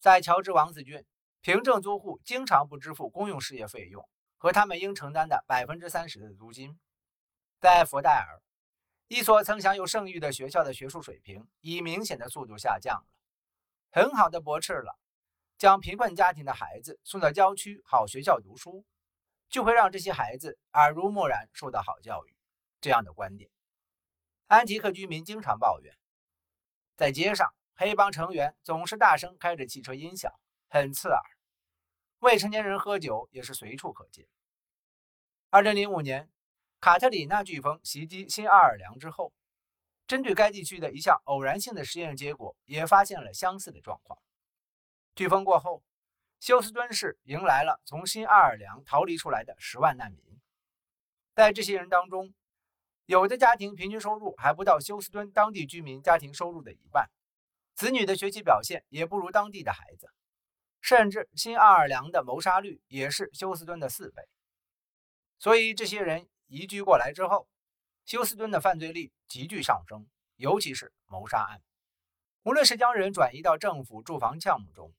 在乔治王子郡，凭证租户经常不支付公用事业费用和他们应承担的百分之三十的租金。在佛代尔，一所曾享有盛誉的学校的学术水平以明显的速度下降了。很好的驳斥了将贫困家庭的孩子送到郊区好学校读书，就会让这些孩子耳濡目染受到好教育这样的观点。安提克居民经常抱怨，在街上，黑帮成员总是大声开着汽车音响，很刺耳。未成年人喝酒也是随处可见。二零零五年。卡特里娜飓风袭击新奥尔良之后，针对该地区的一项偶然性的实验结果也发现了相似的状况。飓风过后，休斯敦市迎来了从新奥尔良逃离出来的十万难民。在这些人当中，有的家庭平均收入还不到休斯敦当地居民家庭收入的一半，子女的学习表现也不如当地的孩子，甚至新奥尔良的谋杀率也是休斯敦的四倍。所以这些人。移居过来之后，休斯敦的犯罪率急剧上升，尤其是谋杀案。无论是将人转移到政府住房项目中，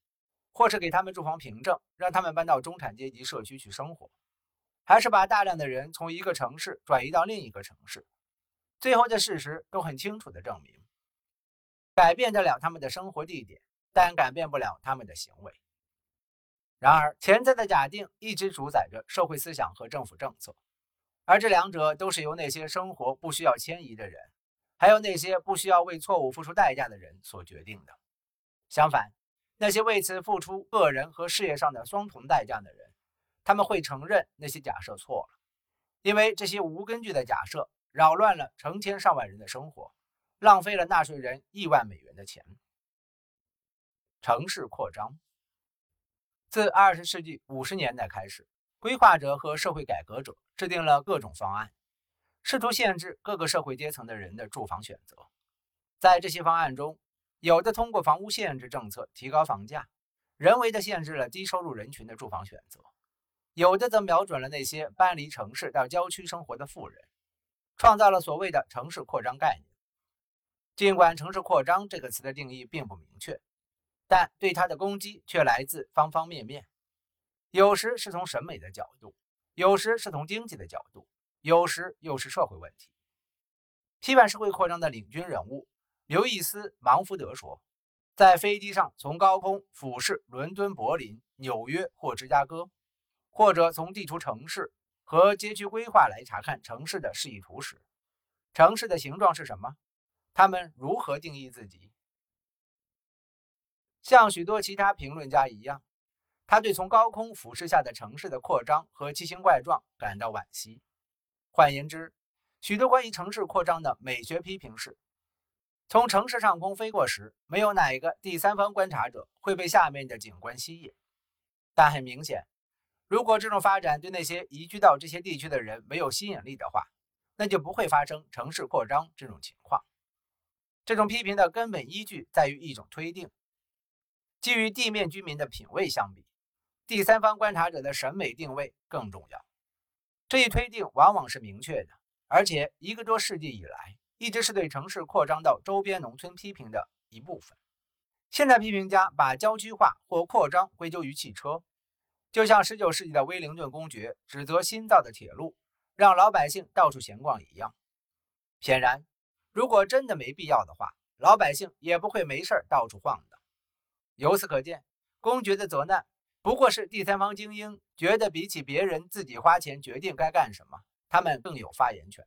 或是给他们住房凭证，让他们搬到中产阶级社区去生活，还是把大量的人从一个城市转移到另一个城市，最后的事实都很清楚地证明：改变得了他们的生活地点，但改变不了他们的行为。然而，潜在的假定一直主宰着社会思想和政府政策。而这两者都是由那些生活不需要迁移的人，还有那些不需要为错误付出代价的人所决定的。相反，那些为此付出个人和事业上的双重代价的人，他们会承认那些假设错了，因为这些无根据的假设扰乱了成千上万人的生活，浪费了纳税人亿万美元的钱。城市扩张，自二十世纪五十年代开始。规划者和社会改革者制定了各种方案，试图限制各个社会阶层的人的住房选择。在这些方案中，有的通过房屋限制政策提高房价，人为的限制了低收入人群的住房选择；有的则瞄准了那些搬离城市到郊区生活的富人，创造了所谓的城市扩张概念。尽管“城市扩张”这个词的定义并不明确，但对它的攻击却来自方方面面。有时是从审美的角度，有时是从经济的角度，有时又是社会问题。批判社会扩张的领军人物刘易斯·芒福德说：“在飞机上从高空俯视伦敦、柏林、纽约或芝加哥，或者从地图城市和街区规划来查看城市的示意图时，城市的形状是什么？他们如何定义自己？”像许多其他评论家一样。他对从高空俯视下的城市的扩张和奇形怪状感到惋惜。换言之，许多关于城市扩张的美学批评是：从城市上空飞过时，没有哪一个第三方观察者会被下面的景观吸引。但很明显，如果这种发展对那些移居到这些地区的人没有吸引力的话，那就不会发生城市扩张这种情况。这种批评的根本依据在于一种推定：基于地面居民的品味相比。第三方观察者的审美定位更重要。这一推定往往是明确的，而且一个多世纪以来一直是对城市扩张到周边农村批评的一部分。现代批评家把郊区化或扩张归咎于汽车，就像19世纪的威灵顿公爵指责新造的铁路让老百姓到处闲逛一样。显然，如果真的没必要的话，老百姓也不会没事到处晃的。由此可见，公爵的责难。不过是第三方精英觉得比起别人自己花钱决定该干什么，他们更有发言权。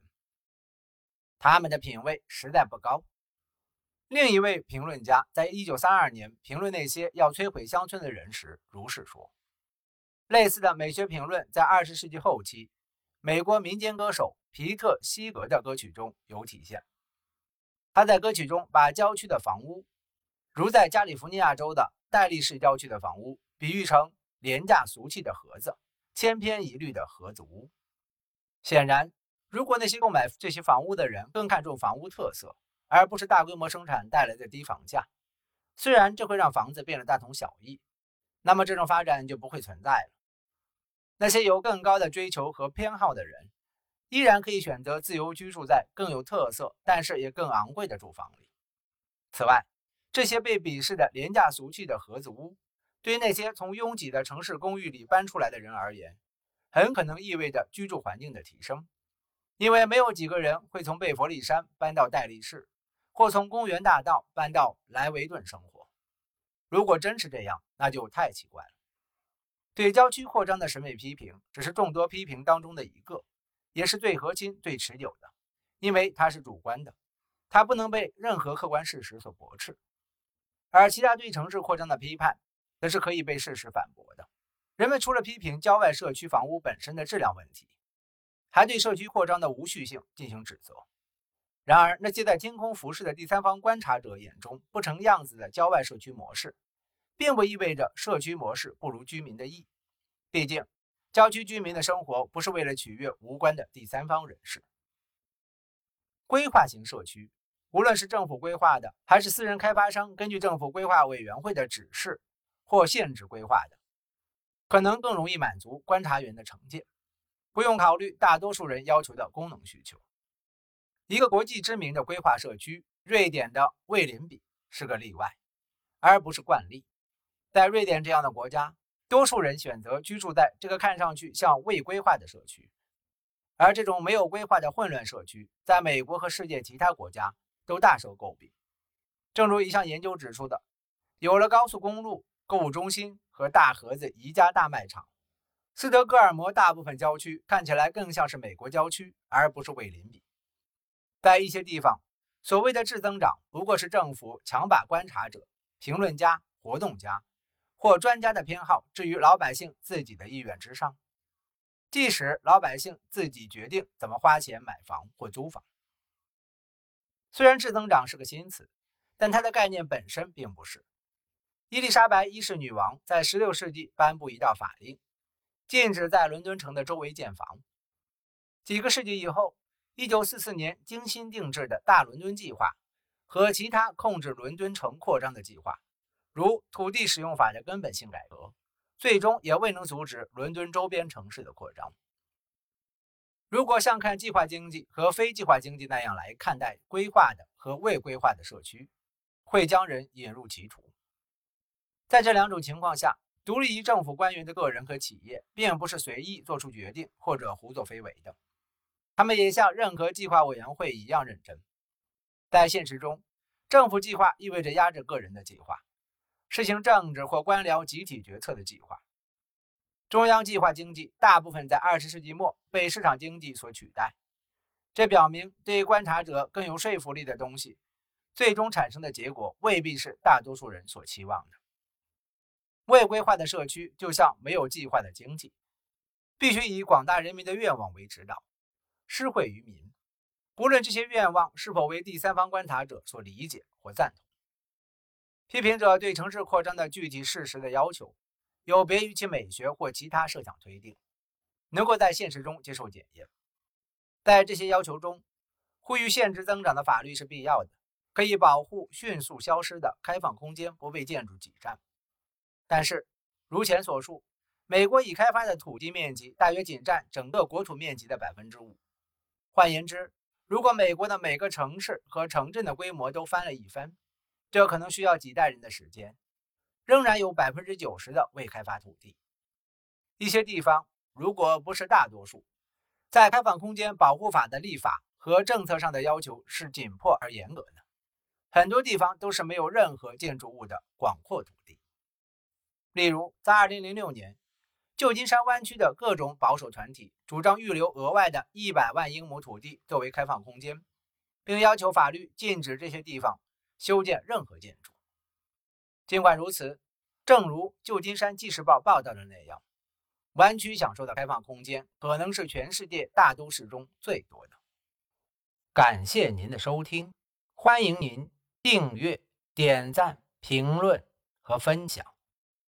他们的品味实在不高。另一位评论家在一九三二年评论那些要摧毁乡村的人时如是说。类似的美学评论在二十世纪后期美国民间歌手皮特·西格的歌曲中有体现。他在歌曲中把郊区的房屋，如在加利福尼亚州的戴利市郊区的房屋。比喻成廉价俗气的盒子，千篇一律的盒子屋。显然，如果那些购买这些房屋的人更看重房屋特色，而不是大规模生产带来的低房价，虽然这会让房子变得大同小异，那么这种发展就不会存在了。那些有更高的追求和偏好的人，依然可以选择自由居住在更有特色但是也更昂贵的住房里。此外，这些被鄙视的廉价俗气的盒子屋，对那些从拥挤的城市公寓里搬出来的人而言，很可能意味着居住环境的提升，因为没有几个人会从贝佛利山搬到戴利市，或从公园大道搬到莱维顿生活。如果真是这样，那就太奇怪了。对郊区扩张的审美批评，只是众多批评当中的一个，也是最核心、最持久的，因为它是主观的，它不能被任何客观事实所驳斥。而其他对城市扩张的批判，则是可以被事实反驳的。人们除了批评郊外社区房屋本身的质量问题，还对社区扩张的无序性进行指责。然而，那些在天空俯视的第三方观察者眼中不成样子的郊外社区模式。并不意味着社区模式不如居民的意。毕竟，郊区居民的生活不是为了取悦无关的第三方人士。规划型社区，无论是政府规划的，还是私人开发商根据政府规划委员会的指示或限制规划的，可能更容易满足观察员的成见，不用考虑大多数人要求的功能需求。一个国际知名的规划社区——瑞典的卫林比，是个例外，而不是惯例。在瑞典这样的国家，多数人选择居住在这个看上去像未规划的社区，而这种没有规划的混乱社区，在美国和世界其他国家都大受诟病。正如一项研究指出的，有了高速公路、购物中心和大盒子宜家大卖场，斯德哥尔摩大部分郊区看起来更像是美国郊区，而不是卫林比。在一些地方，所谓的质增长不过是政府强把观察者、评论家、活动家。或专家的偏好置于老百姓自己的意愿之上，即使老百姓自己决定怎么花钱买房或租房。虽然“质增长”是个新词，但它的概念本身并不是。伊丽莎白一世女王在16世纪颁布一道法令，禁止在伦敦城的周围建房。几个世纪以后，1944年精心定制的大伦敦计划和其他控制伦敦城扩张的计划。如土地使用法的根本性改革，最终也未能阻止伦敦周边城市的扩张。如果像看计划经济和非计划经济那样来看待规划的和未规划的社区，会将人引入歧途。在这两种情况下，独立于政府官员的个人和企业，并不是随意做出决定或者胡作非为的，他们也像任何计划委员会一样认真。在现实中，政府计划意味着压着个人的计划。实行政治或官僚集体决策的计划，中央计划经济大部分在二十世纪末被市场经济所取代。这表明，对观察者更有说服力的东西，最终产生的结果未必是大多数人所期望的。未规划的社区就像没有计划的经济，必须以广大人民的愿望为指导，施惠于民，不论这些愿望是否为第三方观察者所理解或赞同。批评者对城市扩张的具体事实的要求，有别于其美学或其他设想推定，能够在现实中接受检验。在这些要求中，呼吁限制增长的法律是必要的，可以保护迅速消失的开放空间不被建筑挤占。但是，如前所述，美国已开发的土地面积大约仅占整个国土面积的百分之五。换言之，如果美国的每个城市和城镇的规模都翻了一番，这可能需要几代人的时间，仍然有百分之九十的未开发土地。一些地方，如果不是大多数，在开放空间保护法的立法和政策上的要求是紧迫而严格的，很多地方都是没有任何建筑物的广阔土地。例如，在2006年，旧金山湾区的各种保守团体主张预留额外的一百万英亩土地作为开放空间，并要求法律禁止这些地方。修建任何建筑。尽管如此，正如旧金山纪事报报道的那样，湾区享受的开放空间可能是全世界大都市中最多的。感谢您的收听，欢迎您订阅、点赞、评论和分享。